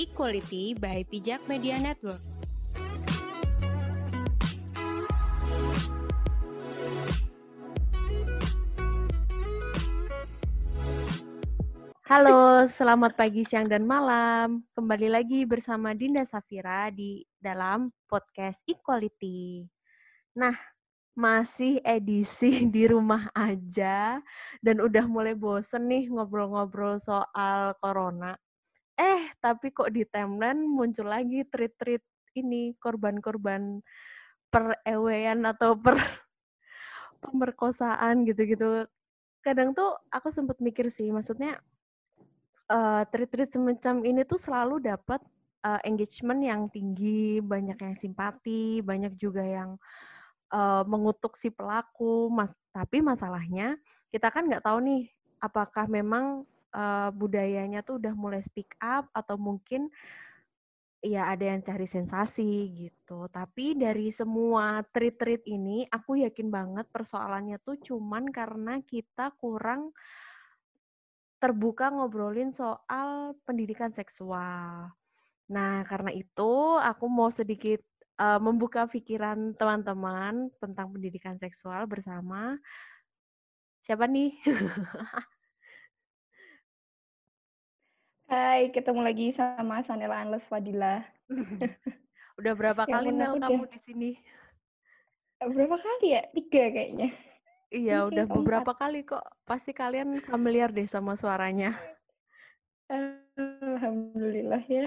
Equality by Pijak Media Network. Halo, selamat pagi, siang, dan malam. Kembali lagi bersama Dinda Safira di dalam podcast Equality. Nah, masih edisi di rumah aja dan udah mulai bosen nih ngobrol-ngobrol soal corona. Eh, tapi kok di timeline muncul lagi tweet-tweet ini korban-korban perewean atau per pemerkosaan gitu-gitu. Kadang tuh aku sempat mikir sih, maksudnya uh, tweet-tweet semacam ini tuh selalu dapat uh, engagement yang tinggi, banyak yang simpati, banyak juga yang uh, mengutuk si pelaku. Mas, tapi masalahnya kita kan nggak tahu nih apakah memang uh, budayanya tuh udah mulai speak up atau mungkin ya ada yang cari sensasi gitu. Tapi dari semua tweet-tweet ini, aku yakin banget persoalannya tuh cuman karena kita kurang terbuka ngobrolin soal pendidikan seksual. Nah, karena itu aku mau sedikit uh, membuka pikiran teman-teman tentang pendidikan seksual bersama siapa nih? Hai, ketemu lagi sama Sanela Anles Fadila. Udah berapa ya, kali Nel kamu di sini? Berapa kali ya? Tiga kayaknya. Iya, udah beberapa kali kok. Pasti kalian familiar deh sama suaranya. Alhamdulillah ya.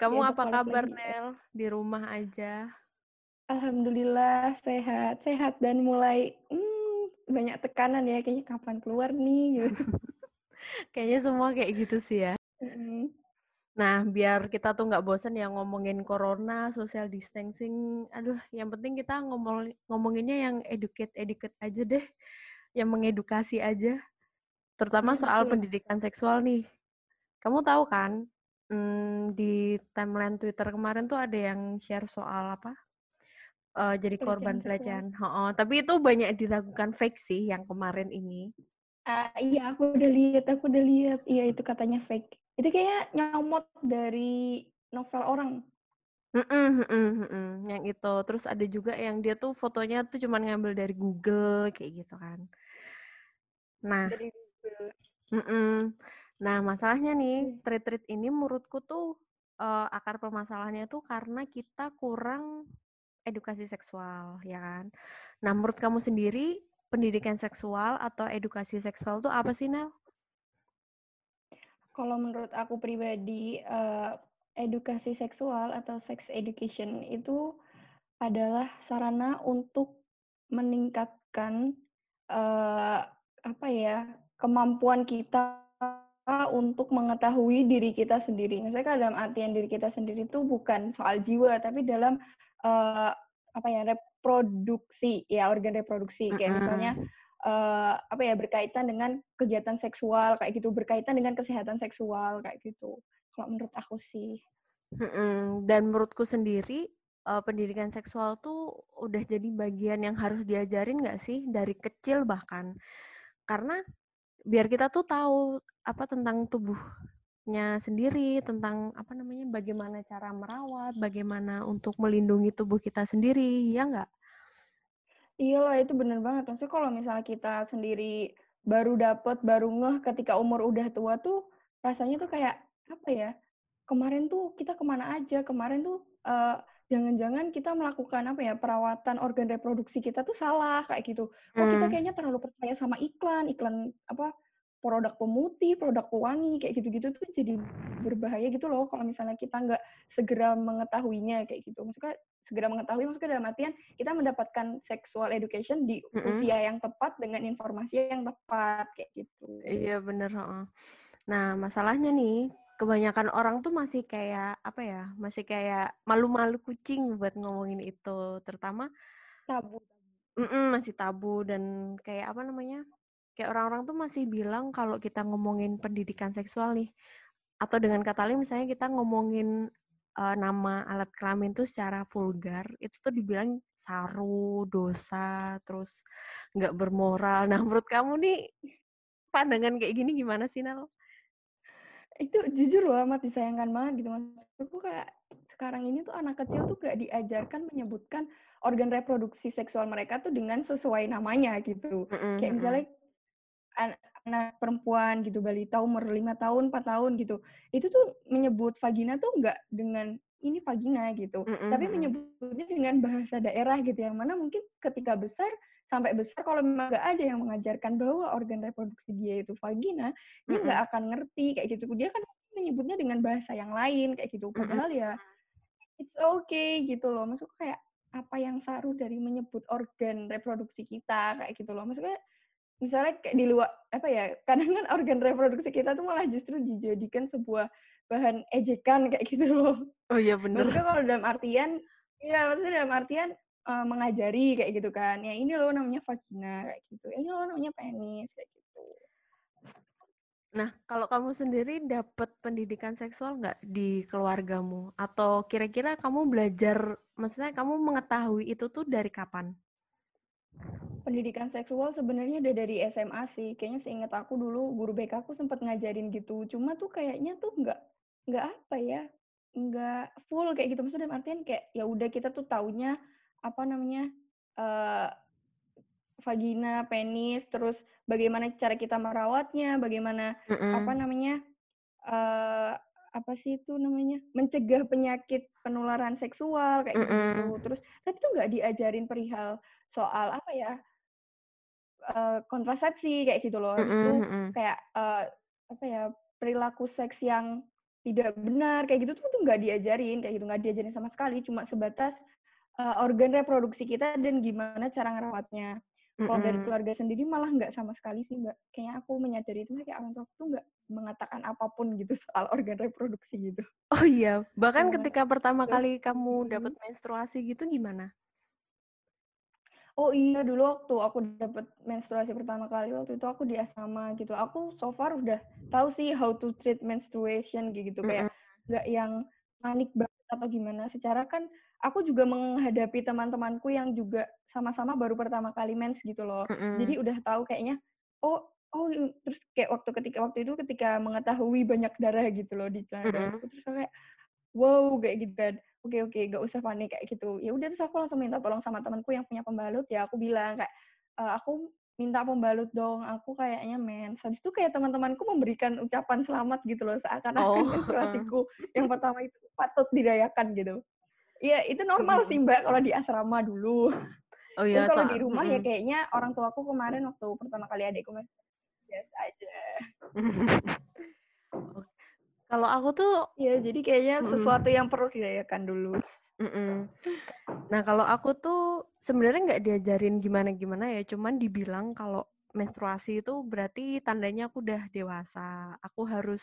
Kamu ya, apa kabar, lagi. Nel? Di rumah aja? Alhamdulillah sehat, sehat dan mulai hmm, banyak tekanan ya kayaknya kapan keluar nih gitu. kayaknya semua kayak gitu sih ya. Nah, biar kita tuh nggak bosan ya ngomongin corona, social distancing. Aduh, yang penting kita ngomong ngomonginnya yang educate educate aja deh, yang mengedukasi aja. Terutama soal pendidikan seksual nih. Kamu tahu kan, hmm, di timeline Twitter kemarin tuh ada yang share soal apa? Uh, jadi korban pelecehan. Oh, tapi itu banyak diragukan fake sih yang kemarin ini. Uh, iya, aku udah lihat, aku udah lihat. Iya, itu katanya fake. Itu kayak nyomot dari novel orang. Mm -mm, mm -mm, yang itu. Terus ada juga yang dia tuh fotonya tuh cuma ngambil dari Google kayak gitu kan. Nah, dari Google. Mm -mm. Nah, masalahnya nih, hmm. treat-treat ini menurutku tuh uh, akar permasalahannya tuh karena kita kurang edukasi seksual, ya kan? Nah, menurut kamu sendiri, pendidikan seksual atau edukasi seksual tuh apa sih, Nel? kalau menurut aku pribadi uh, edukasi seksual atau sex education itu adalah sarana untuk meningkatkan uh, apa ya kemampuan kita untuk mengetahui diri kita sendiri. Misalnya dalam artian diri kita sendiri itu bukan soal jiwa, tapi dalam uh, apa ya reproduksi ya organ reproduksi. Kayak misalnya uh, apa ya berkaitan dengan kegiatan seksual kayak gitu. Berkaitan dengan kesehatan seksual kayak gitu. Kalau menurut aku sih. Dan menurutku sendiri uh, pendidikan seksual tuh udah jadi bagian yang harus diajarin nggak sih? Dari kecil bahkan. Karena biar kita tuh tahu apa tentang sendiri tentang apa namanya bagaimana cara merawat bagaimana untuk melindungi tubuh kita sendiri ya nggak Iya lah, itu bener banget. Maksudnya kalau misalnya kita sendiri baru dapet, baru ngeh ketika umur udah tua tuh, rasanya tuh kayak, apa ya, kemarin tuh kita ke mana aja, kemarin tuh uh, jangan-jangan kita melakukan apa ya perawatan organ reproduksi kita tuh salah kayak gitu. Hmm. kita kayaknya terlalu percaya sama iklan, iklan apa produk pemutih, produk pewangi kayak gitu-gitu tuh jadi berbahaya gitu loh kalau misalnya kita nggak segera mengetahuinya kayak gitu. Maksudnya segera mengetahui maksudnya dalam artian kita mendapatkan sexual education di mm -hmm. usia yang tepat dengan informasi yang tepat kayak gitu. Iya bener. Nah masalahnya nih kebanyakan orang tuh masih kayak apa ya masih kayak malu-malu kucing buat ngomongin itu terutama tabu. Mm -mm, masih tabu dan kayak apa namanya kayak orang-orang tuh masih bilang kalau kita ngomongin pendidikan seksual nih atau dengan kata lain misalnya kita ngomongin uh, nama alat kelamin tuh secara vulgar itu tuh dibilang saru, dosa, terus nggak bermoral. Nah, menurut kamu nih pandangan kayak gini gimana sih, Nal? itu jujur loh amat disayangkan banget gitu maksudku kayak sekarang ini tuh anak kecil tuh gak diajarkan menyebutkan organ reproduksi seksual mereka tuh dengan sesuai namanya gitu. Mm-hmm. Kayak misalnya anak perempuan gitu balita umur lima tahun, 4 tahun gitu. Itu tuh menyebut vagina tuh nggak dengan ini vagina gitu. Mm-hmm. Tapi menyebutnya dengan bahasa daerah gitu yang mana mungkin ketika besar sampai besar kalau memang nggak ada yang mengajarkan bahwa organ reproduksi dia itu vagina, dia nggak akan ngerti kayak gitu. Dia kan menyebutnya dengan bahasa yang lain kayak gitu. Padahal mm-hmm. ya it's okay gitu loh. Maksudnya kayak apa yang saru dari menyebut organ reproduksi kita kayak gitu loh. Maksudnya misalnya kayak di luar apa ya kadang kan organ reproduksi kita tuh malah justru dijadikan sebuah bahan ejekan kayak gitu loh. Oh iya benar. Maksudnya kalau dalam artian, iya maksudnya dalam artian uh, mengajari kayak gitu kan. Ya ini loh namanya vagina kayak gitu. Ya, ini loh namanya penis kayak gitu. Nah, kalau kamu sendiri dapat pendidikan seksual nggak di keluargamu? Atau kira-kira kamu belajar, maksudnya kamu mengetahui itu tuh dari kapan? Pendidikan seksual sebenarnya udah dari SMA sih. Kayaknya seingat aku dulu guru BK aku sempat ngajarin gitu. Cuma tuh kayaknya tuh nggak nggak apa ya, nggak full kayak gitu. Maksudnya artian kayak ya udah kita tuh taunya apa namanya uh, vagina, penis, terus bagaimana cara kita merawatnya, bagaimana mm -hmm. apa namanya uh, apa sih itu namanya mencegah penyakit penularan seksual kayak mm -hmm. gitu. Terus tapi tuh nggak diajarin perihal soal apa ya uh, kontrasepsi kayak gitu loh. Mm -hmm. kayak uh, apa ya perilaku seks yang tidak benar kayak gitu tuh tuh nggak diajarin kayak gitu nggak diajarin sama sekali cuma sebatas uh, organ reproduksi kita dan gimana cara ngerawatnya kalau dari keluarga sendiri malah nggak sama sekali sih mbak. Kayaknya aku menyadari itu kayak orang tua tuh nggak mengatakan apa pun gitu soal organ reproduksi gitu. Oh iya, bahkan ya. ketika pertama kali kamu dapat menstruasi gitu gimana? Oh iya, dulu waktu aku dapat menstruasi pertama kali waktu itu aku di asrama gitu. Aku so far udah tahu sih how to treat menstruation gitu, mm -hmm. kayak nggak yang panik banget atau gimana. Secara kan aku juga menghadapi teman-temanku yang juga sama-sama baru pertama kali mens gitu loh. Mm -hmm. Jadi udah tahu kayaknya oh oh terus kayak waktu ketika waktu itu ketika mengetahui banyak darah gitu loh di celana mm -hmm. aku terus kayak wow kayak gitu kan. Oke oke gak usah panik kayak gitu. Ya udah terus aku langsung minta tolong sama temanku yang punya pembalut ya aku bilang kayak e, aku minta pembalut dong, aku kayaknya mens. Habis itu kayak teman-temanku memberikan ucapan selamat gitu loh, seakan-akan oh. menstruasiku yang pertama itu patut dirayakan gitu. Iya, itu normal sih Mbak kalau di asrama dulu. Oh iya, kalau di rumah ya kayaknya orang tuaku kemarin waktu pertama kali adikku biasa aja. kalau aku tuh ya jadi kayaknya sesuatu yang perlu dirayakan dulu. Mm-mm. Nah kalau aku tuh sebenarnya nggak diajarin gimana-gimana ya, cuman dibilang kalau menstruasi itu berarti tandanya aku udah dewasa. Aku harus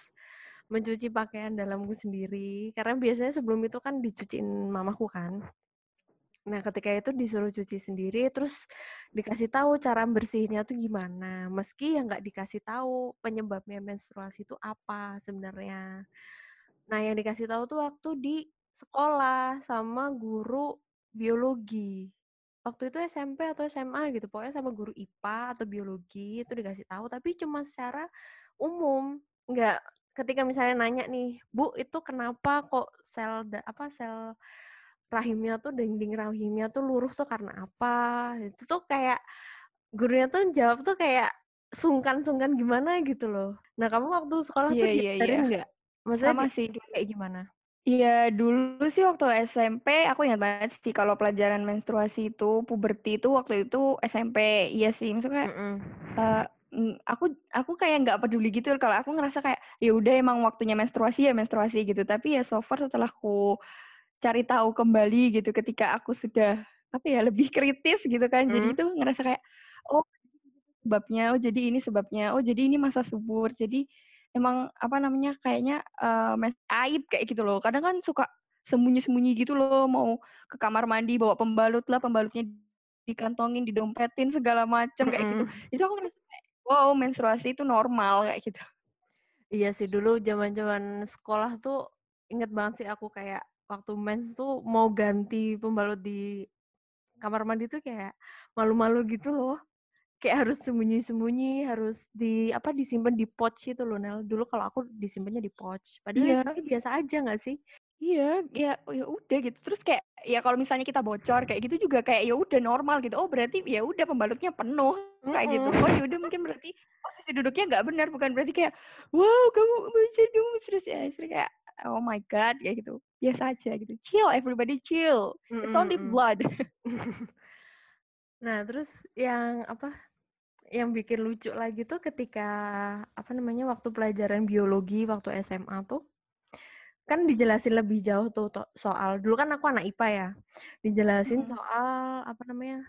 mencuci pakaian dalamku sendiri karena biasanya sebelum itu kan dicuciin mamaku kan nah ketika itu disuruh cuci sendiri terus dikasih tahu cara bersihnya tuh gimana. Meski yang nggak dikasih tahu penyebabnya menstruasi itu apa sebenarnya. Nah yang dikasih tahu tuh waktu di sekolah sama guru biologi. Waktu itu SMP atau SMA gitu pokoknya sama guru IPA atau biologi itu dikasih tahu tapi cuma secara umum. Nggak ketika misalnya nanya nih, Bu, itu kenapa kok sel apa sel rahimnya tuh dinding rahimnya tuh luruh tuh karena apa? Itu tuh kayak gurunya tuh jawab tuh kayak sungkan-sungkan gimana gitu loh. Nah, kamu waktu sekolah yeah, tuh iya, diajarin yeah, nggak? Yeah. Maksudnya Sama sih kayak gimana? Iya, dulu sih waktu SMP aku ingat banget sih kalau pelajaran menstruasi itu, puberti itu waktu itu SMP. Iya sih, maksudnya mm -mm. Uh, aku aku kayak nggak peduli gitu kalau aku ngerasa kayak ya udah emang waktunya menstruasi ya menstruasi gitu tapi ya so far setelah aku cari tahu kembali gitu ketika aku sudah apa ya lebih kritis gitu kan. Hmm. jadi itu ngerasa kayak oh sebabnya oh jadi ini sebabnya oh jadi ini masa subur. Jadi emang apa namanya kayaknya uh, aib kayak gitu loh. Kadang kan suka sembunyi-sembunyi gitu loh mau ke kamar mandi bawa pembalut lah pembalutnya dikantongin didompetin segala macam kayak gitu. Itu aku ngerasa wow menstruasi itu normal kayak gitu. Iya sih dulu zaman-zaman sekolah tuh inget banget sih aku kayak waktu mens tuh mau ganti pembalut di kamar mandi tuh kayak malu-malu gitu loh. kayak harus sembunyi-sembunyi, harus di apa disimpan di pouch itu loh Nel. Dulu kalau aku disimpannya di pouch. Padahal itu biasa aja nggak sih? Iya, ya ya udah gitu. Terus kayak ya kalau misalnya kita bocor kayak gitu juga kayak ya udah normal gitu. Oh berarti ya udah pembalutnya penuh kayak gitu. Oh ya udah mungkin berarti posisi duduknya nggak benar bukan berarti kayak wow kamu baca dong terus ya terus kayak oh my god kayak gitu. Biasa aja gitu. Chill everybody chill. It's only blood. Nah, terus yang apa? Yang bikin lucu lagi tuh ketika apa namanya waktu pelajaran biologi waktu SMA tuh kan dijelasin lebih jauh tuh to- soal dulu kan aku anak IPA ya. Dijelasin Mm-mm. soal apa namanya?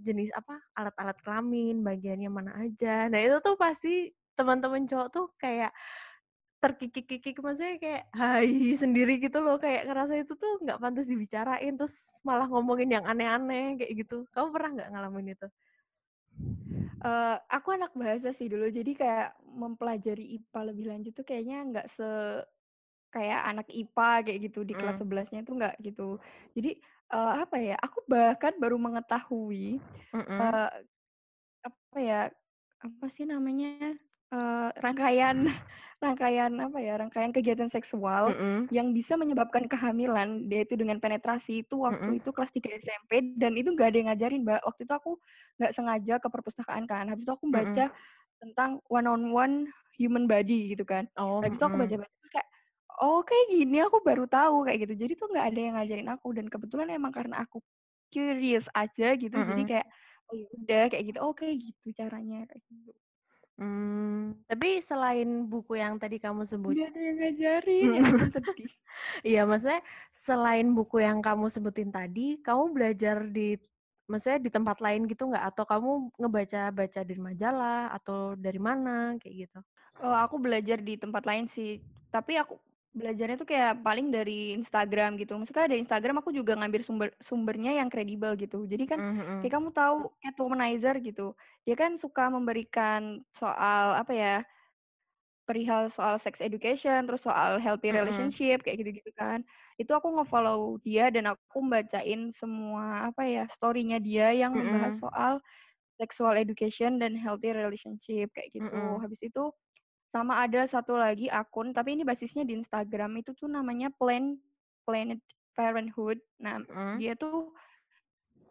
jenis apa? alat-alat kelamin, bagiannya mana aja. Nah, itu tuh pasti teman-teman cowok tuh kayak terkikik-kikik maksudnya kayak hai sendiri gitu loh kayak ngerasa itu tuh nggak pantas dibicarain terus malah ngomongin yang aneh-aneh kayak gitu kamu pernah nggak ngalamin itu Eh, aku anak bahasa sih dulu, jadi kayak mempelajari IPA lebih lanjut tuh kayaknya nggak se kayak anak IPA kayak gitu di kelas Mm. 11-nya tuh nggak gitu. Jadi eh, apa ya? Aku bahkan baru mengetahui Mm-mm. eh, apa ya? Apa sih namanya? eh, rangkaian rangkaian apa ya? Rangkaian kegiatan seksual Mm-mm. yang bisa menyebabkan kehamilan, yaitu dengan penetrasi itu waktu Mm-mm. itu kelas 3 SMP dan itu nggak ada yang ngajarin, Mbak. Waktu itu aku nggak sengaja ke perpustakaan kan. Habis itu aku baca tentang one on one human body gitu kan. oh Habis itu aku baca-baca terus kayak oh kayak gini aku baru tahu kayak gitu. Jadi tuh nggak ada yang ngajarin aku dan kebetulan emang karena aku curious aja gitu. Jadi Mm-mm. kayak oh ya udah kayak gitu. Oh kayak gitu caranya kayak gitu. Hmm, tapi selain buku yang tadi kamu sebut Nggak ada yang ngajarin, sedih. iya maksudnya selain buku yang kamu sebutin tadi kamu belajar di maksudnya di tempat lain gitu nggak atau kamu ngebaca-baca dari majalah atau dari mana kayak gitu Oh, aku belajar di tempat lain sih. Tapi aku belajarnya tuh kayak paling dari Instagram gitu. Maksudnya ada Instagram aku juga ngambil sumber sumbernya yang kredibel gitu. Jadi kan Mm-mm. kayak kamu tahu Catwomanizer gitu. Dia kan suka memberikan soal apa ya? perihal soal sex education, terus soal healthy Mm-mm. relationship kayak gitu-gitu kan. Itu aku nge-follow dia dan aku bacain semua apa ya story-nya dia yang membahas Mm-mm. soal sexual education dan healthy relationship kayak gitu. Mm-mm. Habis itu sama ada satu lagi akun tapi ini basisnya di Instagram itu tuh namanya Plan Planet Parenthood. Nah, Mm-mm. dia tuh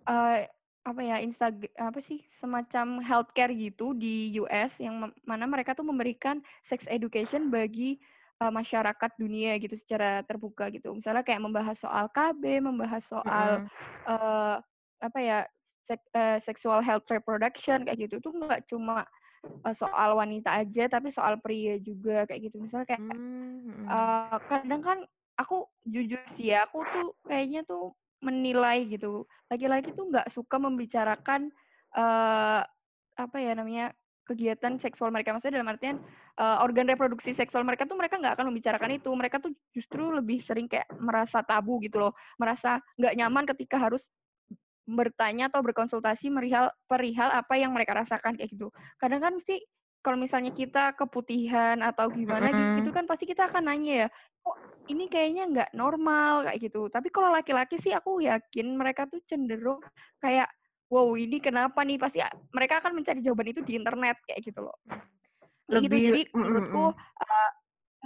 eh apa ya Instagram apa sih semacam healthcare gitu di US yang mana mereka tuh memberikan sex education bagi eh, masyarakat dunia gitu secara terbuka gitu. Misalnya kayak membahas soal KB, membahas soal Mm-mm. eh apa ya sek- eh, sexual health reproduction kayak gitu. Itu nggak cuma eh, soal wanita aja tapi soal pria juga kayak gitu. Misalnya kayak Mm-mm. eh, kadang kan aku jujur sih ya, aku tuh kayaknya tuh menilai gitu. Laki-laki tuh nggak suka membicarakan eh apa ya namanya kegiatan seksual mereka. Maksudnya dalam artian eh, organ reproduksi seksual mereka tuh mereka nggak akan membicarakan itu. Mereka tuh justru lebih sering kayak merasa tabu gitu loh, merasa nggak nyaman ketika harus bertanya atau berkonsultasi merihal perihal apa yang mereka rasakan kayak gitu. Kadang kan mesti kalau misalnya kita keputihan atau gimana Mm-mm. gitu kan pasti kita akan nanya ya, kok ini kayaknya nggak normal kayak gitu. Tapi kalau laki-laki sih aku yakin mereka tuh cenderung kayak wow ini kenapa nih pasti mereka akan mencari jawaban itu di internet kayak gitu loh. Gitu. lebih Jadi mm-mm. menurutku uh,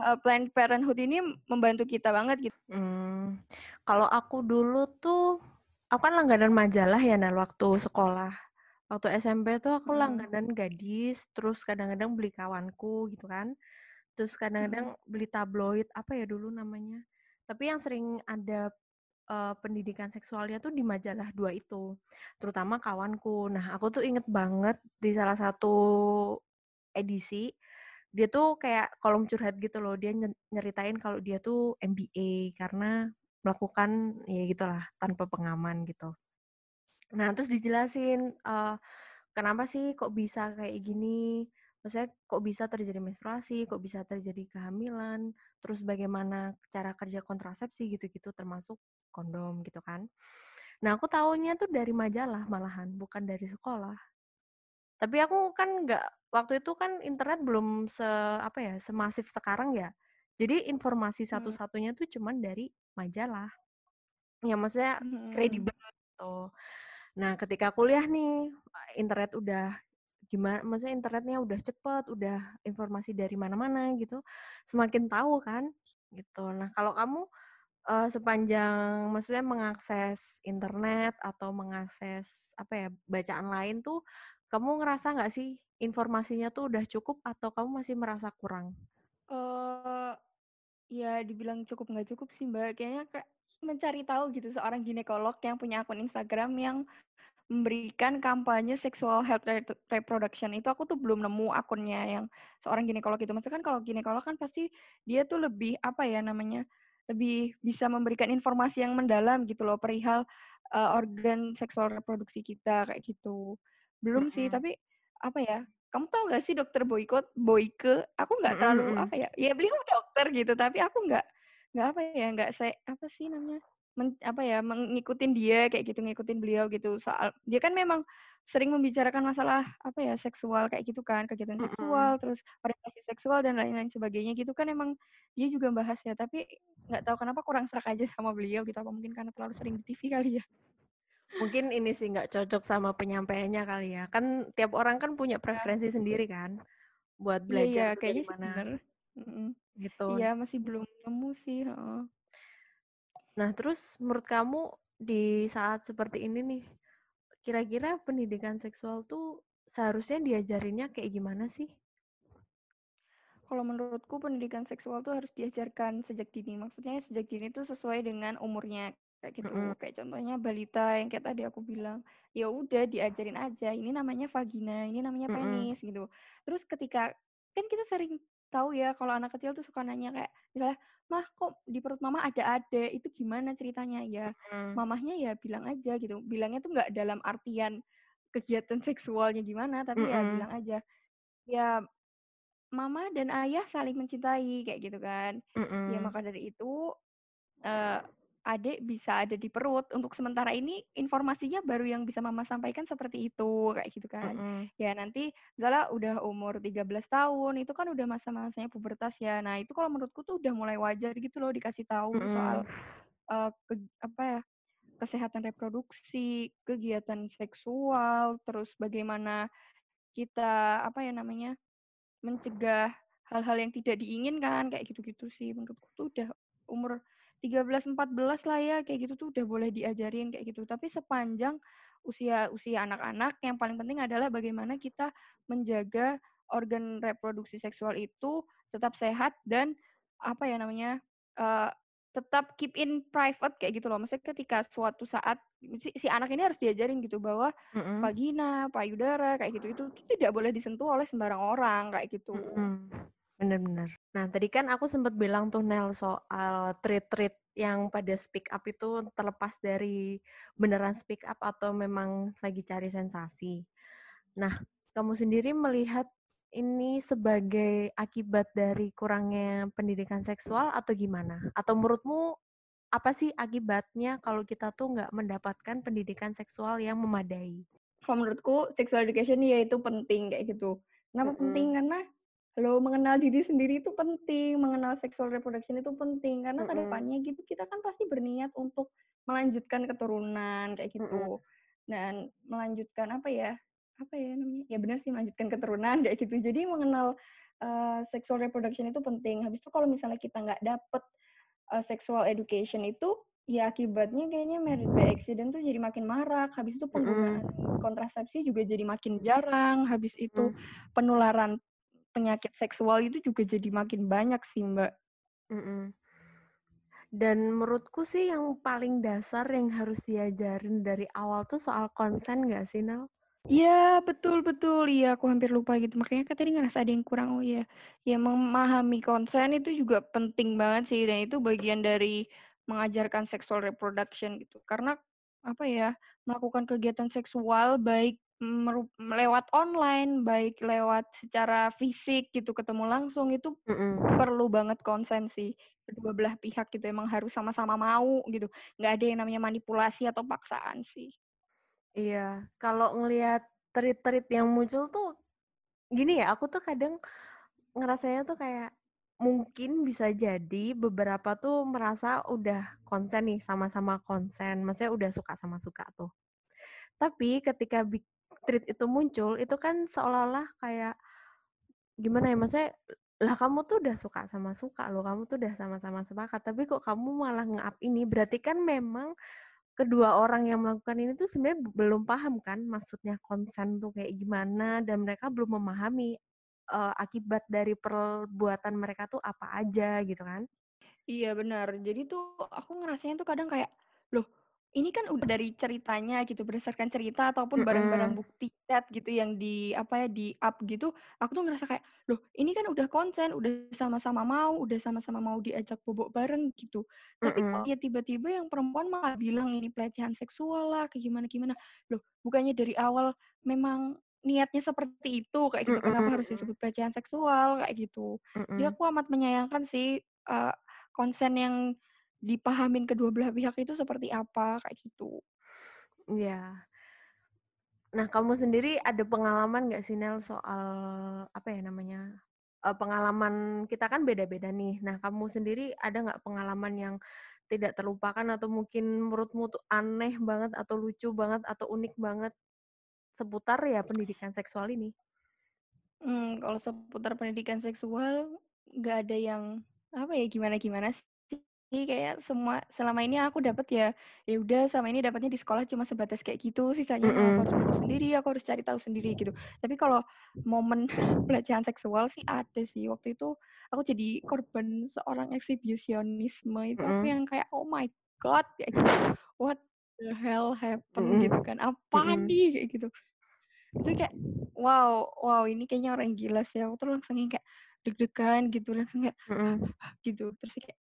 uh, Planned Parenthood ini membantu kita banget gitu. Hmm, kalau aku dulu tuh, aku kan langganan majalah ya Nel waktu sekolah. Waktu SMP tuh aku Hmm. langganan gadis, terus kadang-kadang beli kawanku gitu kan. Terus kadang-kadang beli tabloid, apa ya dulu namanya. Tapi yang sering ada eh, pendidikan seksualnya tuh di majalah dua itu. Terutama kawanku. Nah, aku tuh inget banget di salah satu edisi, dia tuh kayak kolom curhat gitu loh. Dia nyer- nyeritain kalau dia tuh MBA karena melakukan ya gitulah tanpa pengaman gitu. Nah, terus dijelasin eh, kenapa sih kok bisa kayak gini? Maksudnya kok bisa terjadi menstruasi, kok bisa terjadi kehamilan, terus bagaimana cara kerja kontrasepsi gitu-gitu termasuk kondom gitu kan. Nah, aku taunya tuh dari majalah malahan, bukan dari sekolah. Tapi aku kan nggak waktu itu kan internet belum se apa ya semasif sekarang ya. Jadi informasi Hmm. satu-satunya tuh cuman dari majalah. Ya maksudnya Hmm. kredibel gitu. Nah, ketika kuliah nih internet udah gimana maksudnya internetnya udah cepet, udah informasi dari mana-mana gitu, semakin tahu kan gitu. Nah, kalau kamu uh, sepanjang maksudnya mengakses internet atau mengakses apa ya bacaan lain tuh kamu ngerasa nggak sih informasinya tuh udah cukup atau kamu masih merasa kurang? Uh, ya dibilang cukup nggak cukup sih mbak. Kayaknya kayak mencari tahu gitu seorang ginekolog yang punya akun Instagram yang memberikan kampanye sexual health reproduction itu aku tuh belum nemu akunnya yang seorang ginekolog itu. Maksudnya kan kalau ginekolog kan pasti dia tuh lebih apa ya namanya lebih bisa memberikan informasi yang mendalam gitu loh perihal uh, organ seksual reproduksi kita kayak gitu. Belum mm -hmm. sih, tapi apa ya? Kamu tahu gak sih dokter Boykot, Boyke? Aku nggak terlalu mm -hmm. apa ya? Ya beliau dokter gitu, tapi aku nggak nggak apa ya, nggak saya apa sih namanya? Men, apa ya mengikutin dia kayak gitu ngikutin beliau gitu soal dia kan memang sering membicarakan masalah apa ya seksual kayak gitu kan kegiatan mm -hmm. seksual terus orientasi seksual dan lain-lain sebagainya gitu kan emang dia juga bahas ya tapi nggak tahu kenapa kurang serak aja sama beliau gitu apa mungkin karena terlalu sering di TV kali ya mungkin ini sih nggak cocok sama penyampaiannya kali ya. Kan tiap orang kan punya iya. preferensi ya. sendiri kan buat iya, belajar iya, kayaknya mana. mm gitu. Iya masih belum nemu sih oh. nah terus menurut kamu di saat seperti ini nih kira-kira pendidikan seksual tuh seharusnya diajarinnya kayak gimana sih? Kalau menurutku pendidikan seksual tuh harus diajarkan sejak dini. Maksudnya sejak dini tuh sesuai dengan umurnya kayak gitu mm -hmm. kayak contohnya balita yang kayak tadi aku bilang ya udah diajarin aja ini namanya vagina ini namanya penis mm -hmm. gitu terus ketika kan kita sering tahu ya kalau anak kecil tuh suka nanya kayak misalnya mah kok di perut mama ada ade itu gimana ceritanya ya mm. mamahnya ya bilang aja gitu bilangnya tuh nggak dalam artian kegiatan seksualnya gimana tapi mm -hmm. ya bilang aja ya mama dan ayah saling mencintai kayak gitu kan mm -hmm. ya maka dari itu uh, adik bisa ada di perut. Untuk sementara ini informasinya baru yang bisa mama sampaikan seperti itu, kayak gitu kan. Mm -hmm. Ya nanti misalnya udah umur 13 tahun, itu kan udah masa-masanya pubertas ya. Nah itu kalau menurutku tuh udah mulai wajar gitu loh dikasih tahu mm -hmm. soal uh, ke, apa ya kesehatan reproduksi, kegiatan seksual, terus bagaimana kita apa ya namanya mencegah hal-hal yang tidak diinginkan kayak gitu-gitu sih menurutku tuh udah umur 13 14 lah ya kayak gitu tuh udah boleh diajarin kayak gitu. Tapi sepanjang usia usia anak-anak yang paling penting adalah bagaimana kita menjaga organ reproduksi seksual itu tetap sehat dan apa ya namanya uh, tetap keep in private kayak gitu loh. Maksudnya ketika suatu saat si, si anak ini harus diajarin gitu bahwa mm-hmm. vagina, payudara kayak gitu itu, itu tidak boleh disentuh oleh sembarang orang kayak gitu. Mm-hmm. Benar-benar. Nah, tadi kan aku sempat bilang tuh Nel soal treat-treat yang pada speak up itu terlepas dari beneran speak up atau memang lagi cari sensasi. Nah, kamu sendiri melihat ini sebagai akibat dari kurangnya pendidikan seksual atau gimana? Atau menurutmu apa sih akibatnya kalau kita tuh nggak mendapatkan pendidikan seksual yang memadai? Kalau menurutku, sexual education ya itu penting kayak gitu. Kenapa mm -hmm. penting? Karena Lo mengenal diri sendiri itu penting, mengenal sexual reproduction itu penting karena mm -hmm. ke depannya gitu kita kan pasti berniat untuk melanjutkan keturunan kayak gitu mm -hmm. dan melanjutkan apa ya apa ya namanya ya benar sih melanjutkan keturunan kayak gitu jadi mengenal uh, sexual reproduction itu penting habis itu kalau misalnya kita nggak dapet uh, sexual education itu ya akibatnya kayaknya married by accident tuh jadi makin marak habis itu penggunaan mm. kontrasepsi juga jadi makin jarang habis itu mm. penularan penyakit seksual itu juga jadi makin banyak sih Mbak. Mm -mm. Dan menurutku sih yang paling dasar yang harus diajarin dari awal tuh soal konsen nggak sih Nel? Iya betul betul iya aku hampir lupa gitu makanya kan tadi ngerasa ada yang kurang oh iya ya memahami konsen itu juga penting banget sih dan itu bagian dari mengajarkan sexual reproduction gitu karena apa ya melakukan kegiatan seksual baik lewat online, baik lewat secara fisik gitu ketemu langsung itu mm -mm. perlu banget konsen sih kedua belah pihak gitu emang harus sama-sama mau gitu nggak ada yang namanya manipulasi atau paksaan sih. Iya, kalau ngelihat tweet-tweet yang muncul tuh gini ya, aku tuh kadang ngerasanya tuh kayak mungkin bisa jadi beberapa tuh merasa udah konsen nih sama-sama konsen, maksudnya udah suka sama suka tuh. Tapi ketika treat itu muncul, itu kan seolah-olah kayak gimana ya maksudnya lah kamu tuh udah suka sama suka loh, kamu tuh udah sama-sama sepakat, tapi kok kamu malah nge-up ini, berarti kan memang kedua orang yang melakukan ini tuh sebenarnya belum paham kan maksudnya konsen tuh kayak gimana dan mereka belum memahami uh, akibat dari perbuatan mereka tuh apa aja gitu kan. Iya benar. Jadi tuh aku ngerasanya tuh kadang kayak, loh ini kan udah dari ceritanya gitu berdasarkan cerita ataupun barang-barang bukti chat gitu yang di apa ya di up gitu aku tuh ngerasa kayak loh ini kan udah konsen udah sama-sama mau udah sama-sama mau diajak bobok bareng gitu. Tapi kok ya tiba-tiba yang perempuan malah bilang ini pelecehan seksual lah kayak gimana gimana. Loh bukannya dari awal memang niatnya seperti itu kayak gitu kenapa harus disebut pelecehan seksual kayak gitu. Jadi aku amat menyayangkan sih uh, konsen yang dipahamin kedua belah pihak itu seperti apa kayak gitu. Iya. Nah, kamu sendiri ada pengalaman nggak sih Nel soal apa ya namanya? Uh, pengalaman kita kan beda-beda nih. Nah, kamu sendiri ada nggak pengalaman yang tidak terlupakan atau mungkin menurutmu tuh aneh banget atau lucu banget atau unik banget seputar ya pendidikan seksual ini? Hmm, kalau seputar pendidikan seksual nggak ada yang apa ya gimana gimana kayak semua selama ini aku dapat ya ya udah selama ini dapatnya di sekolah cuma sebatas kayak gitu sisanya mm -hmm. aku harus belajar sendiri aku harus cari tahu sendiri gitu tapi kalau momen pelecehan seksual sih ada sih waktu itu aku jadi korban seorang eksibisionisme itu mm -hmm. aku yang kayak oh my god kayak gitu what the hell happened mm -hmm. gitu kan apa mm -hmm. nih kayak gitu itu kayak wow wow ini kayaknya orang gila sih aku tuh langsung kayak deg-degan gitu langsung kayak mm -hmm. gitu terus kayak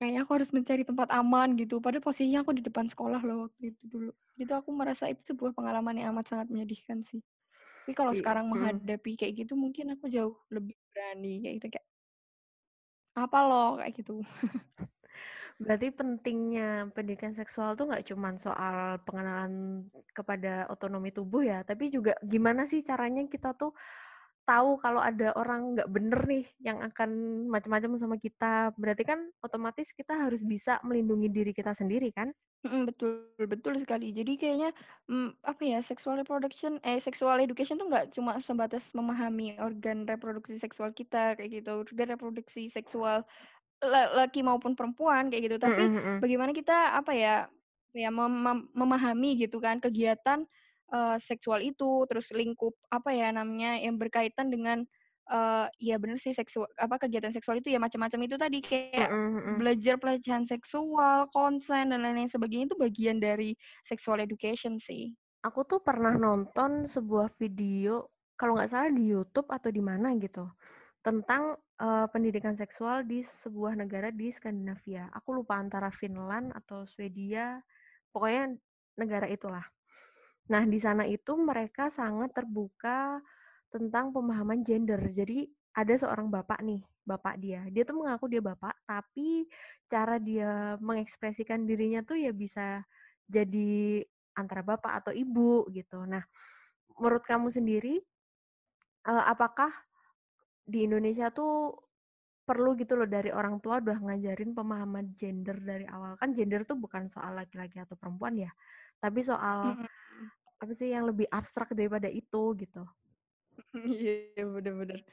Kayaknya aku harus mencari tempat aman gitu. Padahal posisinya aku di depan sekolah loh waktu itu dulu. Itu aku merasa itu sebuah pengalaman yang amat sangat menyedihkan sih. Tapi kalau iya, sekarang menghadapi kayak gitu mungkin aku jauh lebih berani kayak gitu kayak apa loh kayak gitu. Berarti pentingnya pendidikan seksual tuh nggak cuma soal pengenalan kepada otonomi tubuh ya, tapi juga gimana sih caranya kita tuh tahu kalau ada orang nggak bener nih yang akan macam-macam sama kita, berarti kan otomatis kita harus bisa melindungi diri kita sendiri kan? betul betul sekali. Jadi kayaknya mm, apa ya sexual reproduction eh sexual education tuh nggak cuma sebatas memahami organ reproduksi seksual kita kayak gitu, organ reproduksi seksual laki maupun perempuan kayak gitu. Tapi mm -hmm. bagaimana kita apa ya ya mem memahami gitu kan kegiatan uh, seksual itu, terus lingkup apa ya namanya yang berkaitan dengan uh, ya benar sih seksual apa kegiatan seksual itu ya macam-macam itu tadi kayak mm -hmm. belajar pelecehan seksual, konsen dan lain-lain sebagainya itu bagian dari sexual education sih. Aku tuh pernah nonton sebuah video kalau nggak salah di YouTube atau di mana gitu tentang uh, pendidikan seksual di sebuah negara di Skandinavia. Aku lupa antara Finland atau Swedia, pokoknya negara itulah. Nah, di sana itu mereka sangat terbuka tentang pemahaman gender. Jadi ada seorang bapak nih, bapak dia. Dia tuh mengaku dia bapak, tapi cara dia mengekspresikan dirinya tuh ya bisa jadi antara bapak atau ibu gitu. Nah, menurut kamu sendiri, uh, apakah di Indonesia tuh perlu gitu loh dari orang tua udah ngajarin pemahaman gender dari awal kan gender tuh bukan soal laki-laki atau perempuan ya tapi soal hmm apa sih yang lebih abstrak daripada itu gitu. Iya bener-bener.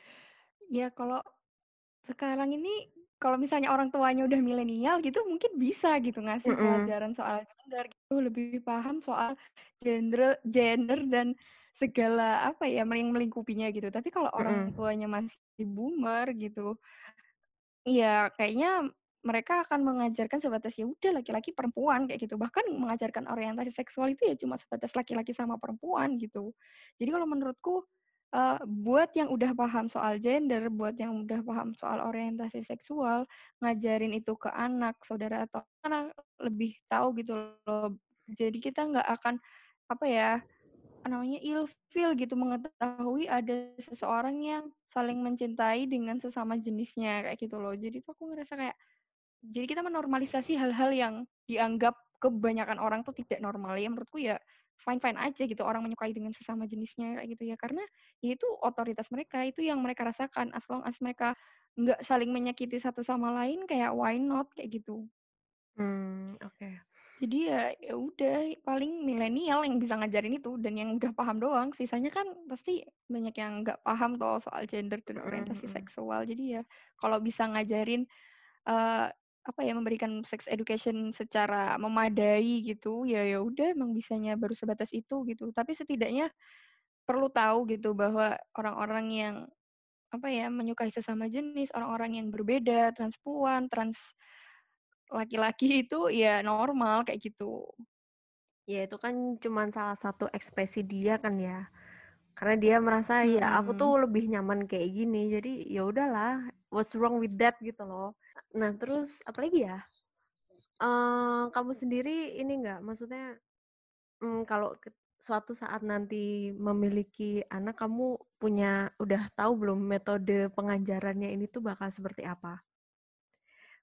Ya kalau sekarang ini kalau misalnya orang tuanya udah milenial gitu mungkin bisa gitu ngasih mm -hmm. pelajaran soal gender gitu lebih paham soal gender gender dan segala apa ya yang melingkupinya gitu. Tapi kalau orang tuanya masih boomer gitu ya kayaknya mereka akan mengajarkan sebatas ya udah laki-laki perempuan kayak gitu. Bahkan mengajarkan orientasi seksual itu ya cuma sebatas laki-laki sama perempuan gitu. Jadi kalau menurutku uh, buat yang udah paham soal gender buat yang udah paham soal orientasi seksual ngajarin itu ke anak saudara atau anak lebih tahu gitu loh. Jadi kita nggak akan apa ya namanya ilfil gitu mengetahui ada seseorang yang saling mencintai dengan sesama jenisnya kayak gitu loh. Jadi tuh aku ngerasa kayak jadi kita menormalisasi hal-hal yang dianggap kebanyakan orang tuh tidak normal ya menurutku ya fine fine aja gitu orang menyukai dengan sesama jenisnya kayak gitu ya karena ya itu otoritas mereka itu yang mereka rasakan as long as mereka nggak saling menyakiti satu sama lain kayak why not kayak gitu hmm oke okay. Jadi ya ya udah paling milenial yang bisa ngajarin itu dan yang udah paham doang. Sisanya kan pasti banyak yang nggak paham toh soal gender dan orientasi Mhm. seksual. Jadi ya kalau bisa ngajarin eh apa ya memberikan sex education secara memadai gitu ya ya udah emang bisanya baru sebatas itu gitu. Tapi setidaknya perlu tahu gitu bahwa orang-orang yang apa ya menyukai sesama jenis, orang-orang yang berbeda, transpuan, trans laki-laki itu ya normal kayak gitu. Ya itu kan cuman salah satu ekspresi dia kan ya. Karena dia merasa ya aku tuh lebih nyaman kayak gini. Jadi ya udahlah, what's wrong with that gitu loh. Nah, terus apalagi ya? Eh, kamu sendiri ini enggak maksudnya mm, kalau suatu saat nanti memiliki anak kamu punya udah tahu belum metode pengajarannya ini tuh bakal seperti apa?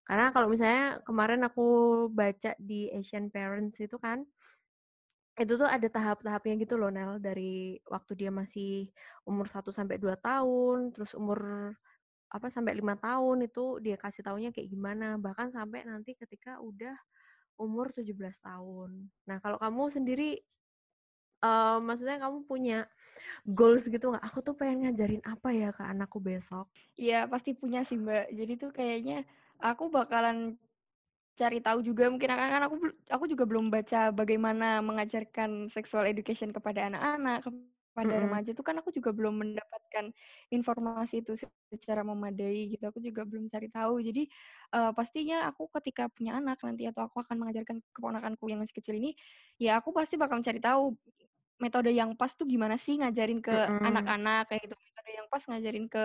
Karena kalau misalnya kemarin aku baca di Asian Parents itu kan itu tuh ada tahap-tahapnya gitu loh Nel dari waktu dia masih umur 1 sampai 2 tahun, terus umur apa sampai lima tahun itu dia kasih taunya kayak gimana, bahkan sampai nanti ketika udah umur 17 tahun. Nah, kalau kamu sendiri eh maksudnya kamu punya goals gitu nggak? Aku tuh pengen ngajarin apa ya ke anakku besok? Iya, pasti punya sih, Mbak. Jadi tuh kayaknya aku bakalan cari tahu juga mungkin kan kan aku aku juga belum baca bagaimana mengajarkan sexual education kepada anak-anak, kepada Mm-mm. remaja tuh kan aku juga belum mendapatkan informasi itu secara memadai gitu. Aku juga belum cari tahu. Jadi eh, pastinya aku ketika punya anak nanti atau aku akan mengajarkan keponakanku yang masih kecil ini, ya aku pasti bakal mencari tahu metode yang pas tuh gimana sih ngajarin ke anak-anak kayak gitu. Metode yang pas ngajarin ke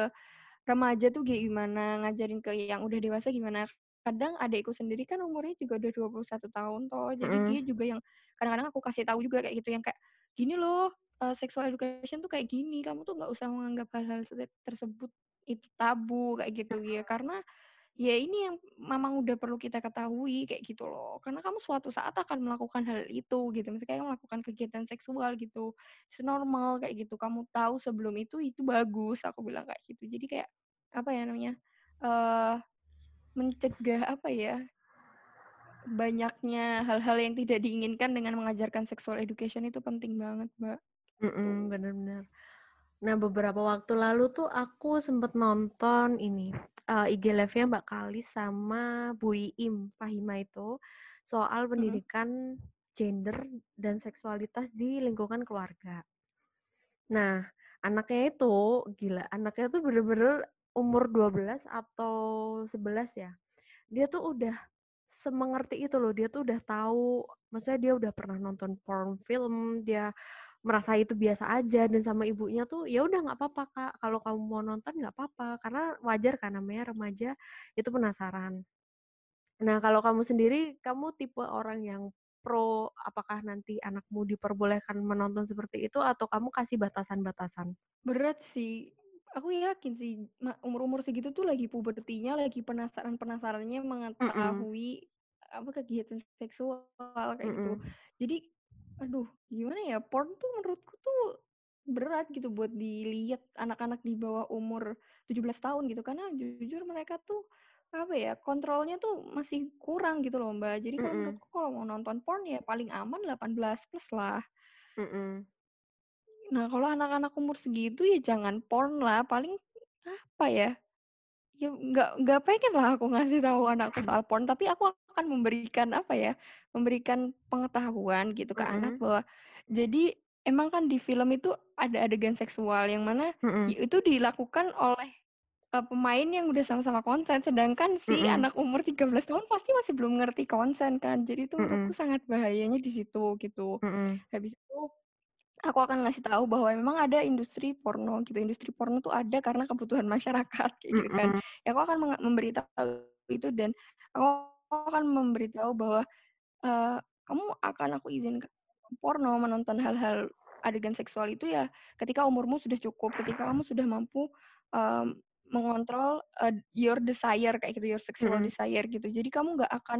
remaja tuh gimana, ngajarin ke yang udah dewasa gimana. Kadang adikku sendiri kan umurnya juga udah 21 tahun toh, jadi dia Mm-mm. juga yang kadang-kadang aku kasih tahu juga kayak gitu yang kayak gini loh, uh, sexual education tuh kayak gini, kamu tuh nggak usah menganggap hal-hal tersebut itu tabu kayak gitu ya. Karena ya ini yang memang udah perlu kita ketahui kayak gitu loh. Karena kamu suatu saat akan melakukan hal itu gitu. Misalnya kayak melakukan kegiatan seksual gitu. It's normal kayak gitu. Kamu tahu sebelum itu itu bagus aku bilang kayak gitu. Jadi kayak apa ya namanya uh, mencegah apa ya banyaknya hal-hal yang tidak diinginkan dengan mengajarkan sexual education itu penting banget mbak Mm-mm, tuh bener-bener. Nah, beberapa waktu lalu tuh aku sempet nonton ini uh, IG live-nya Mbak Kalis sama Bu Iim Fahima itu soal pendidikan gender dan seksualitas di lingkungan keluarga. Nah, anaknya itu gila, anaknya tuh bener-bener umur 12 atau 11 ya. Dia tuh udah semengerti itu loh, dia tuh udah tahu, maksudnya dia udah pernah nonton porn film, dia merasa itu biasa aja dan sama ibunya tuh ya udah nggak apa-apa kak kalau kamu mau nonton nggak apa-apa karena wajar kan namanya remaja itu penasaran nah kalau kamu sendiri kamu tipe orang yang pro apakah nanti anakmu diperbolehkan menonton seperti itu atau kamu kasih batasan-batasan Berat sih. Aku yakin sih umur-umur segitu tuh lagi pubertinya, lagi penasaran-penasarannya mengetahui apa kegiatan seksual kayak gitu. Mm-mm. Jadi aduh, gimana ya? Porn tuh menurutku tuh berat gitu buat dilihat anak-anak di bawah umur 17 tahun gitu karena jujur mereka tuh apa ya kontrolnya tuh masih kurang gitu loh mbak jadi kalau Mm-mm. menurutku kalau mau nonton porn ya paling aman 18 plus lah Mm-mm. Nah, kalau anak-anak umur segitu ya jangan porn lah. Paling apa ya? Ya nggak nggak pengen lah aku ngasih tahu anakku soal porn. Tapi aku akan memberikan apa ya? Memberikan pengetahuan gitu ke anak Mm-mm. bahwa jadi emang kan di film itu ada adegan seksual yang mana Mm-mm. itu dilakukan oleh uh, pemain yang udah sama-sama konsen. Sedangkan si Mm-mm. anak umur 13 tahun pasti masih belum ngerti konsen kan. Jadi itu menurutku Mm-mm. sangat bahayanya di situ gitu. Mm-mm. Habis itu aku akan ngasih tahu bahwa memang ada industri porno gitu. Industri porno tuh ada karena kebutuhan masyarakat kayak gitu kan. Mm-mm. Ya aku akan memberitahu itu dan aku akan memberitahu bahwa uh, kamu akan aku izinkan porno menonton hal-hal adegan seksual itu ya ketika umurmu sudah cukup, ketika kamu sudah mampu um, mengontrol uh, your desire kayak gitu, your sexual Mm-mm. desire gitu. Jadi kamu nggak akan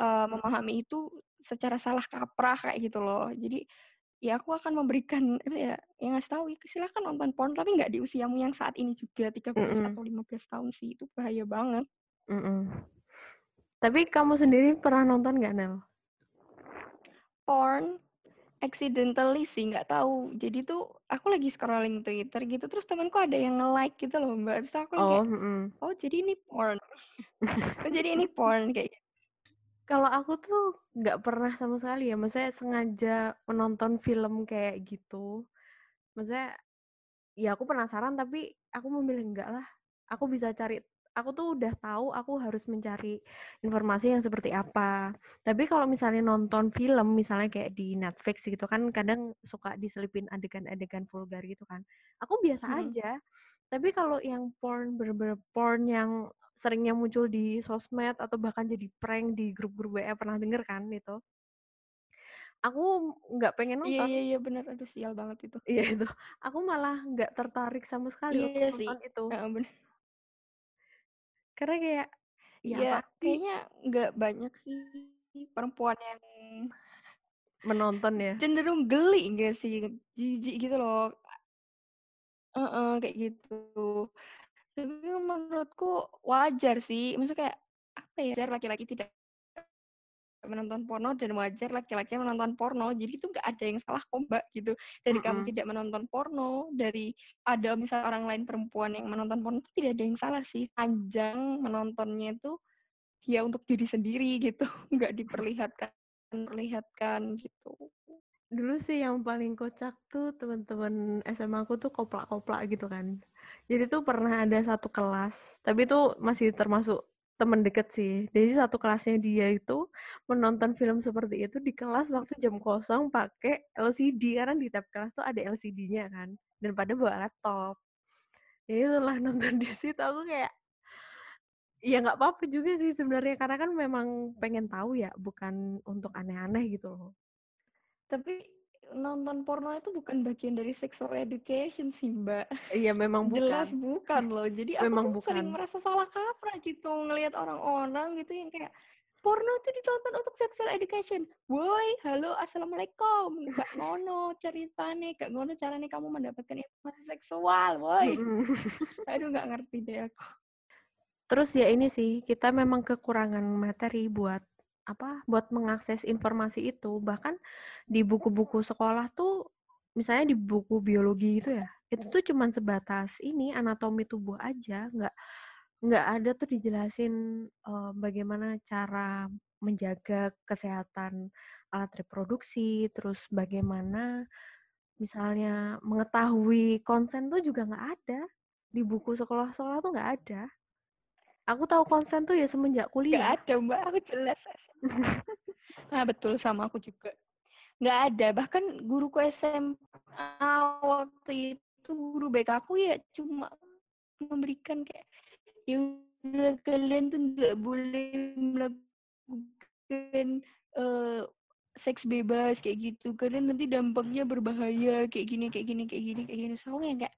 uh, memahami itu secara salah kaprah kayak gitu loh. Jadi ya aku akan memberikan apa ya yang ngasih tahu ya silakan nonton porn tapi nggak di usiamu yang saat ini juga 13 Mm-mm. atau 15 tahun sih itu bahaya banget Mm-mm. Tapi kamu sendiri pernah nonton nggak Nel? porn accidentally sih nggak tahu jadi tuh aku lagi scrolling Twitter gitu terus temanku ada yang nge-like gitu loh mbak bisa aku oh kayak mm. oh jadi ini porn oh jadi ini porn kayak. Kalau aku tuh nggak pernah sama sekali ya maksudnya sengaja menonton film kayak gitu. Maksudnya ya aku penasaran tapi aku memilih enggak lah. Aku bisa cari aku tuh udah tahu aku harus mencari informasi yang seperti apa. Tapi kalau misalnya nonton film, misalnya kayak di Netflix gitu kan, kadang suka diselipin adegan-adegan vulgar gitu kan. Aku biasa hmm. aja. Tapi kalau yang porn, bener-bener porn yang seringnya muncul di sosmed atau bahkan jadi prank di grup-grup WA pernah denger kan itu? Aku nggak pengen iya, nonton. Iya iya benar, aduh sial banget itu. Iya itu. Aku malah nggak tertarik sama sekali iya untuk nonton sih. itu. Uh, bener karena kayak ya, ya kayaknya nggak banyak sih perempuan yang menonton ya? cenderung geli enggak sih jijik gitu loh. Uh -uh, kayak gitu. Tapi menurutku wajar sih maksudnya kayak apa ya laki-laki tidak menonton porno dan wajar laki-laki menonton porno. Jadi itu nggak ada yang salah komba gitu. Dari mm -hmm. kamu tidak menonton porno dari ada misal orang lain perempuan yang menonton porno itu tidak ada yang salah sih. Panjang menontonnya itu ya untuk diri sendiri gitu. Nggak diperlihatkan perlihatkan gitu. Dulu sih yang paling kocak tuh teman-teman SMA aku tuh koplak-koplak gitu kan. Jadi tuh pernah ada satu kelas tapi itu masih termasuk temen deket sih. Jadi satu kelasnya dia itu menonton film seperti itu di kelas waktu jam kosong pakai LCD karena di tab kelas tuh ada LCD-nya kan. Dan pada bawa laptop. Ya itulah nonton di situ aku kayak ya nggak apa-apa juga sih sebenarnya karena kan memang pengen tahu ya bukan untuk aneh-aneh gitu loh. Tapi nonton porno itu bukan bagian dari sexual education sih mbak. Iya memang bukan. Jelas bukan loh. Jadi memang aku tuh bukan. sering merasa salah kaprah gitu ngelihat orang-orang gitu yang kayak porno itu ditonton untuk sexual education. Woi halo assalamualaikum. Gak ngono ceritanya gak ngono caranya kamu mendapatkan informasi seksual woi. Aduh nggak ngerti deh aku. Terus ya ini sih kita memang kekurangan materi buat apa buat mengakses informasi itu. Bahkan di buku-buku sekolah tuh misalnya di buku biologi itu ya itu tuh cuman sebatas ini anatomi tubuh aja nggak nggak ada tuh dijelasin uh, bagaimana cara menjaga kesehatan alat reproduksi terus bagaimana misalnya mengetahui konsen tuh juga nggak ada. Di buku sekolah-sekolah tuh nggak ada Aku tahu konsen tuh ya semenjak kuliah. Gak ada mbak, aku jelas. nah betul sama aku juga. Gak ada, bahkan guruku SMA waktu itu guru BK aku ya cuma memberikan kayak ya udah kalian tuh nggak boleh melakukan uh, seks bebas kayak gitu karena nanti dampaknya berbahaya kayak gini kayak gini kayak gini kayak gini so yang kayak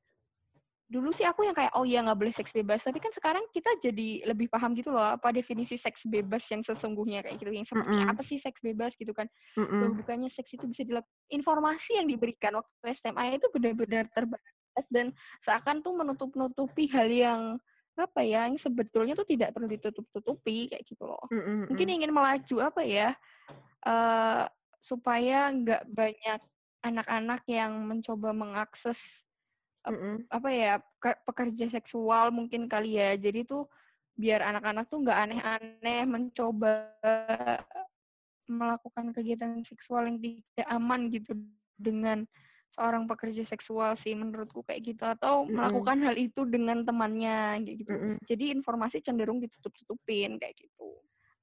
dulu sih aku yang kayak oh iya nggak boleh seks bebas tapi kan sekarang kita jadi lebih paham gitu loh apa definisi seks bebas yang sesungguhnya kayak gitu yang seperti mm -hmm. apa sih seks bebas gitu kan mm -hmm. bukannya seks itu bisa dilakukan informasi yang diberikan waktu SMA itu benar-benar terbatas dan seakan tuh menutup-nutupi hal yang apa ya yang sebetulnya tuh tidak perlu ditutup-tutupi kayak gitu loh mm -hmm. mungkin ingin melaju apa ya uh, supaya nggak banyak anak-anak yang mencoba mengakses mm-hmm. apa ya pekerja seksual mungkin kali ya jadi tuh biar anak-anak tuh nggak aneh-aneh mencoba melakukan kegiatan seksual yang tidak aman gitu dengan seorang pekerja seksual sih menurutku kayak gitu atau mm-hmm. melakukan hal itu dengan temannya gitu mm-hmm. jadi informasi cenderung ditutup-tutupin kayak gitu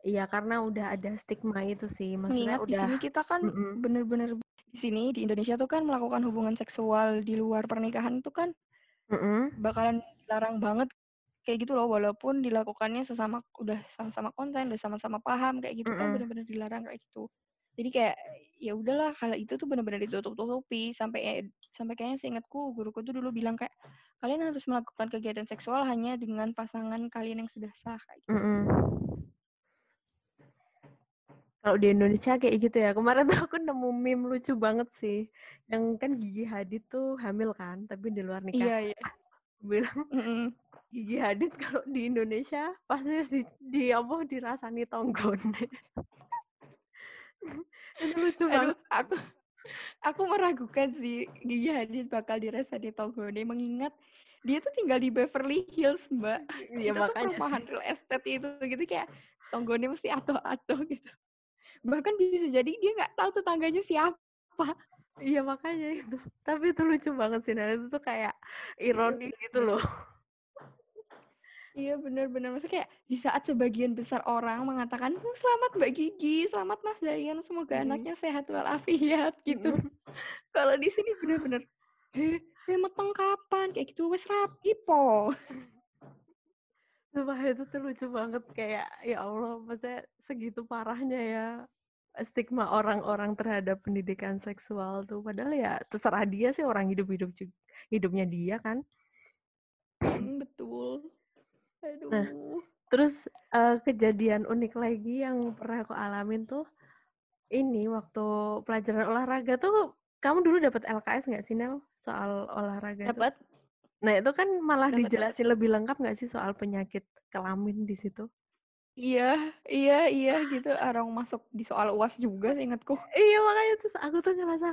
Iya, karena udah ada stigma itu sih. Maksudnya Mengingat udah. di sini kita kan mm -mm. bener-bener di sini di Indonesia tuh kan melakukan hubungan seksual di luar pernikahan itu kan mm -mm. bakalan larang banget kayak gitu loh walaupun dilakukannya sesama udah sama-sama konten udah sama-sama paham kayak gitu mm -mm. kan bener-bener dilarang kayak gitu. Jadi kayak ya udahlah kalau itu tuh bener-bener ditutup-tutupi sampai sampai kayaknya seingatku guruku tuh dulu bilang kayak kalian harus melakukan kegiatan seksual hanya dengan pasangan kalian yang sudah sah kayak gitu. Mm -mm kalau di Indonesia kayak gitu ya. Kemarin tuh aku nemu meme lucu banget sih. Yang kan Gigi Hadid tuh hamil kan, tapi di luar nikah. Iya, iya. Bilang mm -mm. Gigi Hadid kalau di Indonesia pasti di, di apa dirasani tonggon. Itu lucu Aduh, banget. aku aku meragukan sih Gigi Hadid bakal dirasa di Tonggone mengingat dia tuh tinggal di Beverly Hills, Mbak. Iya itu tuh makanya perumahan sih. real estate itu gitu kayak Tonggone mesti atuh-atuh gitu. Bahkan bisa jadi dia nggak tahu tetangganya siapa. Iya makanya itu. Tapi itu lucu banget sih. Nah, itu tuh kayak ironi gitu loh. Iya benar-benar maksudnya kayak di saat sebagian besar orang mengatakan selamat Mbak Gigi, selamat Mas Dayan, semoga Mm. anaknya sehat walafiat gitu. Mm-mm. Kalau di sini benar-benar eh, eh meteng kapan kayak gitu wes rapi po. Sumpah itu tuh lucu banget kayak ya Allah, maksudnya segitu parahnya ya stigma orang-orang terhadap pendidikan seksual tuh. Padahal ya terserah dia sih orang hidup-hidup hidupnya dia kan. Hmm, betul. Aduh. Nah, Terus eh, kejadian unik lagi yang pernah aku alamin tuh ini waktu pelajaran olahraga tuh kamu dulu dapat LKS nggak sih Nel soal olahraga dapat Nah itu kan malah dapat. dijelasin lebih lengkap nggak sih soal penyakit kelamin di situ? iya iya iya gitu orang masuk di soal uas juga seingatku Iya makanya terus aku tuh ngerasa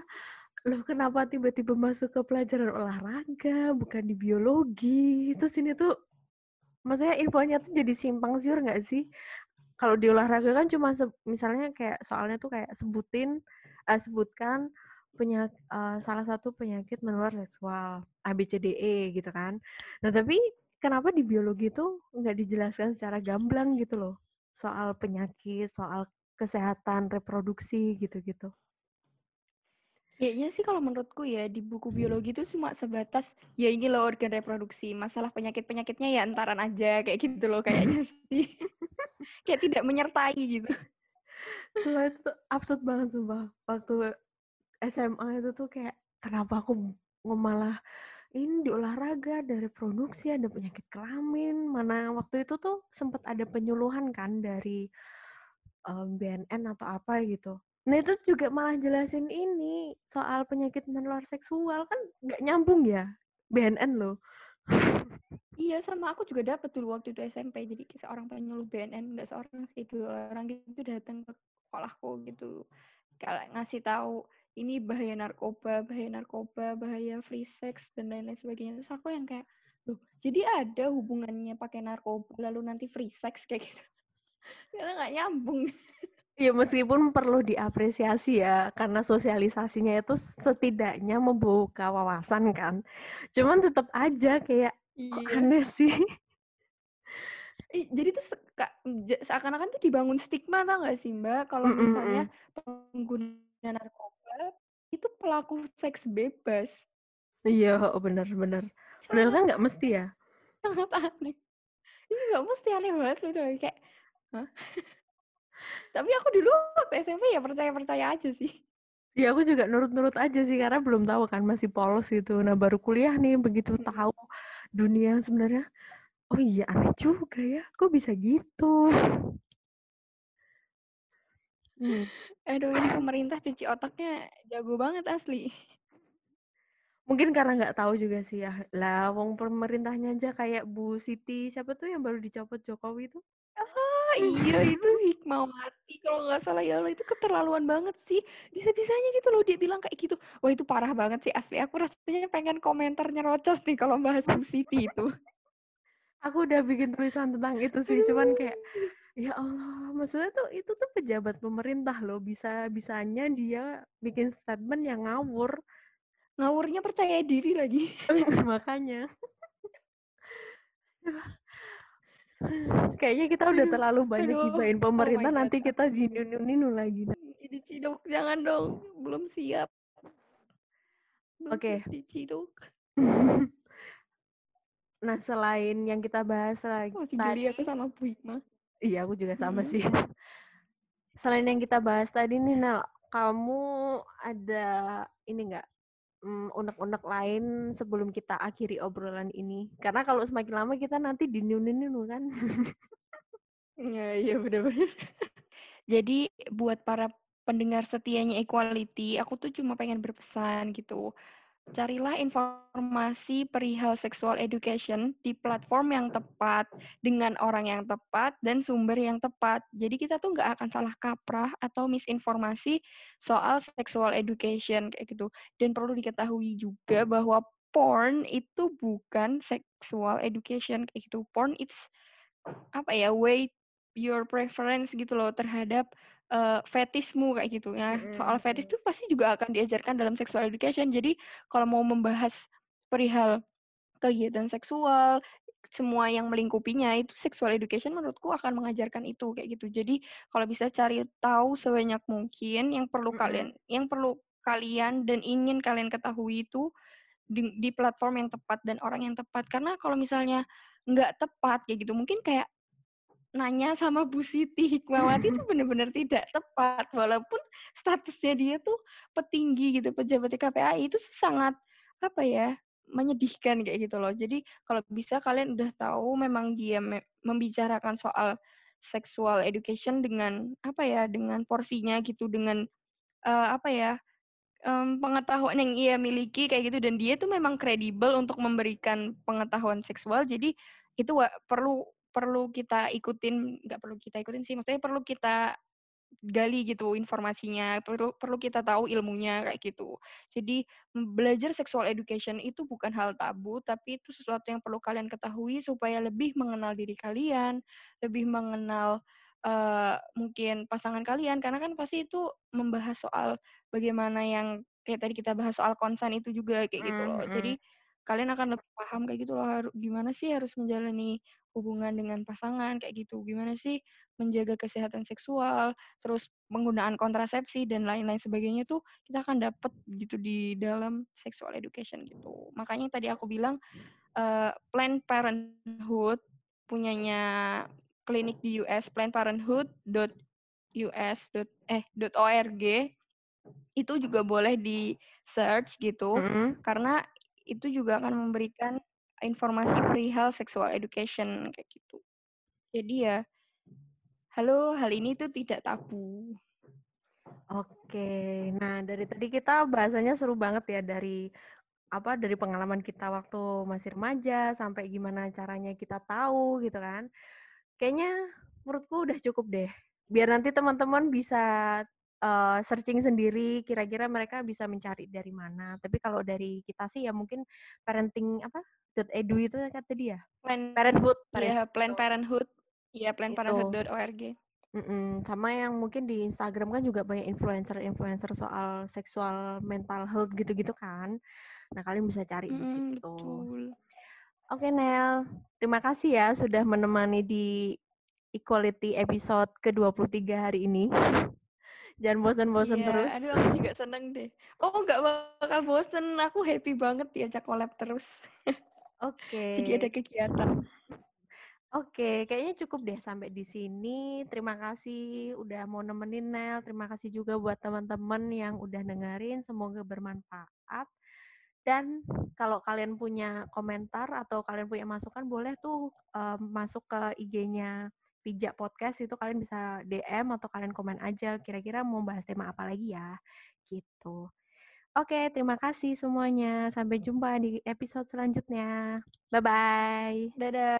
loh kenapa tiba-tiba masuk ke pelajaran olahraga bukan di biologi terus ini tuh maksudnya infonya tuh jadi simpang siur nggak sih kalau di olahraga kan cuma misalnya kayak soalnya tuh kayak sebutin eh, sebutkan penyak eh, salah satu penyakit menular seksual ABCDE gitu kan nah tapi kenapa di biologi tuh nggak dijelaskan secara gamblang gitu loh soal penyakit soal kesehatan reproduksi gitu-gitu Kayaknya sih kalau menurutku ya di buku biologi itu cuma sebatas ya ini loh organ reproduksi. Masalah penyakit-penyakitnya ya entaran aja kayak gitu loh kayaknya sih. kayak tidak menyertai gitu. Itu absurd banget sumpah. Waktu SMA itu tuh kayak kenapa aku malah ini di olahraga ada reproduksi ada penyakit kelamin mana waktu itu tuh sempat ada penyuluhan kan dari em, BNN atau apa gitu. Nah itu juga malah jelasin ini soal penyakit menular seksual kan nggak nyambung ya BNN loh. Iya sama aku juga dapet dulu waktu itu SMP jadi kayak seorang penyuluh BNN nggak seorang sih dua orang gitu datang ke sekolahku gitu kalau ngasih tahu ini bahaya narkoba bahaya narkoba bahaya free sex dan lain-lain sebagainya terus aku yang kayak loh jadi ada hubungannya pakai narkoba lalu nanti free sex kayak gitu karena nggak nyambung Ya meskipun perlu diapresiasi ya karena sosialisasinya itu setidaknya membuka wawasan kan. Cuman tetap aja kayak kok iya aneh sih. Ih, jadi tuh seakan-akan tuh dibangun stigma tau gak sih mbak kalau Mm-mm. misalnya pengguna narkoba itu pelaku seks bebas Iya, oh, bener-bener. Padahal kan nggak mesti ya. sangat aneh ini nggak mesti aneh banget gitu kayak Hah? tapi aku dulu waktu SMP ya percaya percaya aja sih Ya aku juga nurut-nurut aja sih karena belum tahu kan masih polos gitu. Nah baru kuliah nih begitu Mm. tahu dunia sebenarnya. Oh iya aneh juga ya. Kok bisa gitu? Hmm. aduh ini pemerintah cuci otaknya jago banget asli. Mungkin karena nggak tahu juga sih ya. Lah wong pemerintahnya aja kayak Bu Siti siapa tuh yang baru dicopot Jokowi tuh? ah iya itu hikmawati. Kalau nggak salah ya Allah itu keterlaluan banget sih. Bisa-bisanya gitu loh dia bilang kayak gitu. Wah itu parah banget sih asli. Aku rasanya pengen komentar nyerocos nih kalau bahas Bu Siti itu. Aku udah bikin tulisan tentang itu sih, cuman kayak ya Allah, maksudnya tuh itu tuh pejabat pemerintah loh, bisa bisanya dia bikin statement yang ngawur. ngawurnya percaya diri lagi Makanya kayaknya kita udah Aduh, terlalu banyak aduh. gibain Oh pemerintah, God, nanti kita dinunu-ninu lagi. jadi ciduk jangan dong belum siap Oke. diciduk Nah, selain yang kita bahas lagi masih tadi, geli aku sama Bu Hikmah iya aku juga sama Mm. sih. Selain yang kita bahas tadi nih, Nel, kamu ada ini nggak mm, unek-unek lain sebelum kita akhiri obrolan ini? Karena kalau semakin lama kita nanti dinunu-ninu kan. Ya, iya benar-benar. Jadi buat para pendengar setianya Equality, aku tuh cuma pengen berpesan gitu. Carilah informasi perihal sexual education di platform yang tepat, dengan orang yang tepat, dan sumber yang tepat. Jadi kita tuh nggak akan salah kaprah atau misinformasi soal sexual education kayak gitu. Dan perlu diketahui juga bahwa porn itu bukan sexual education kayak gitu. Porn it's apa ya way your preference gitu loh terhadap uh, fetismu kayak gitu ya. Soal fetis itu pasti juga akan diajarkan dalam sexual education. Jadi kalau mau membahas perihal kegiatan seksual, semua yang melingkupinya itu sexual education menurutku akan mengajarkan itu kayak gitu. Jadi kalau bisa cari tahu sebanyak mungkin yang perlu mm kalian yang perlu kalian dan ingin kalian ketahui itu di, di platform yang tepat dan orang yang tepat. Karena kalau misalnya nggak tepat kayak gitu, mungkin kayak nanya sama Bu Siti Hikmawati itu benar-benar tidak tepat walaupun statusnya dia tuh petinggi gitu pejabat KPAI itu sangat apa ya menyedihkan kayak gitu loh. Jadi kalau bisa kalian udah tahu memang dia me membicarakan soal sexual education dengan apa ya dengan porsinya gitu dengan uh, apa ya um, pengetahuan yang ia miliki kayak gitu dan dia tuh memang kredibel untuk memberikan pengetahuan seksual. Jadi itu perlu perlu kita ikutin nggak perlu kita ikutin sih maksudnya perlu kita gali gitu informasinya perlu perlu kita tahu ilmunya kayak gitu. Jadi belajar sexual education itu bukan hal tabu tapi itu sesuatu yang perlu kalian ketahui supaya lebih mengenal diri kalian lebih mengenal uh, mungkin pasangan kalian. Karena kan pasti itu membahas soal bagaimana yang kayak tadi kita bahas soal konsen itu juga kayak gitu loh. Mm -hmm. jadi kalian akan lebih paham kayak gitu loh gimana sih harus menjalani hubungan dengan pasangan kayak gitu. Gimana sih menjaga kesehatan seksual, terus penggunaan kontrasepsi dan lain-lain sebagainya tuh kita akan dapat gitu di dalam sexual education gitu. Makanya tadi aku bilang uh, Planned Parenthood punyanya klinik di US Planned Parenthood US eh .org itu juga boleh di search gitu mm -hmm. karena itu juga akan memberikan informasi perihal sexual education kayak gitu. Jadi ya, halo, hal ini tuh tidak tabu. Oke, nah dari tadi kita bahasanya seru banget ya dari apa dari pengalaman kita waktu masih remaja sampai gimana caranya kita tahu gitu kan. Kayaknya menurutku udah cukup deh. Biar nanti teman-teman bisa uh, searching sendiri kira-kira mereka bisa mencari dari mana. Tapi kalau dari kita sih ya mungkin parenting apa .edu itu kata dia. Plan Parenthood. Iya, Plan Parenthood. Iya, planparenthood.org. Mm -mm. Sama yang mungkin di Instagram kan juga banyak influencer-influencer soal seksual mental health gitu-gitu kan. Nah, kalian bisa cari mm, di situ. Betul. Oke, Nel. Terima kasih ya sudah menemani di Equality episode ke-23 hari ini. Jangan bosan-bosan yeah, terus. Aduh, aku juga seneng deh. Oh, nggak bakal bosen. Aku happy banget diajak collab terus. Oke. Okay. Jadi ada kegiatan. Oke, kayaknya cukup deh sampai di sini. Terima kasih udah mau nemenin Nel. Terima kasih juga buat teman-teman yang udah dengerin. Semoga bermanfaat. Dan kalau kalian punya komentar atau kalian punya masukan, boleh tuh um, masuk ke IG-nya pijak podcast itu kalian bisa DM atau kalian komen aja kira-kira mau bahas tema apa lagi ya gitu. Oke, terima kasih semuanya. Sampai jumpa di episode selanjutnya. Bye bye. Dadah.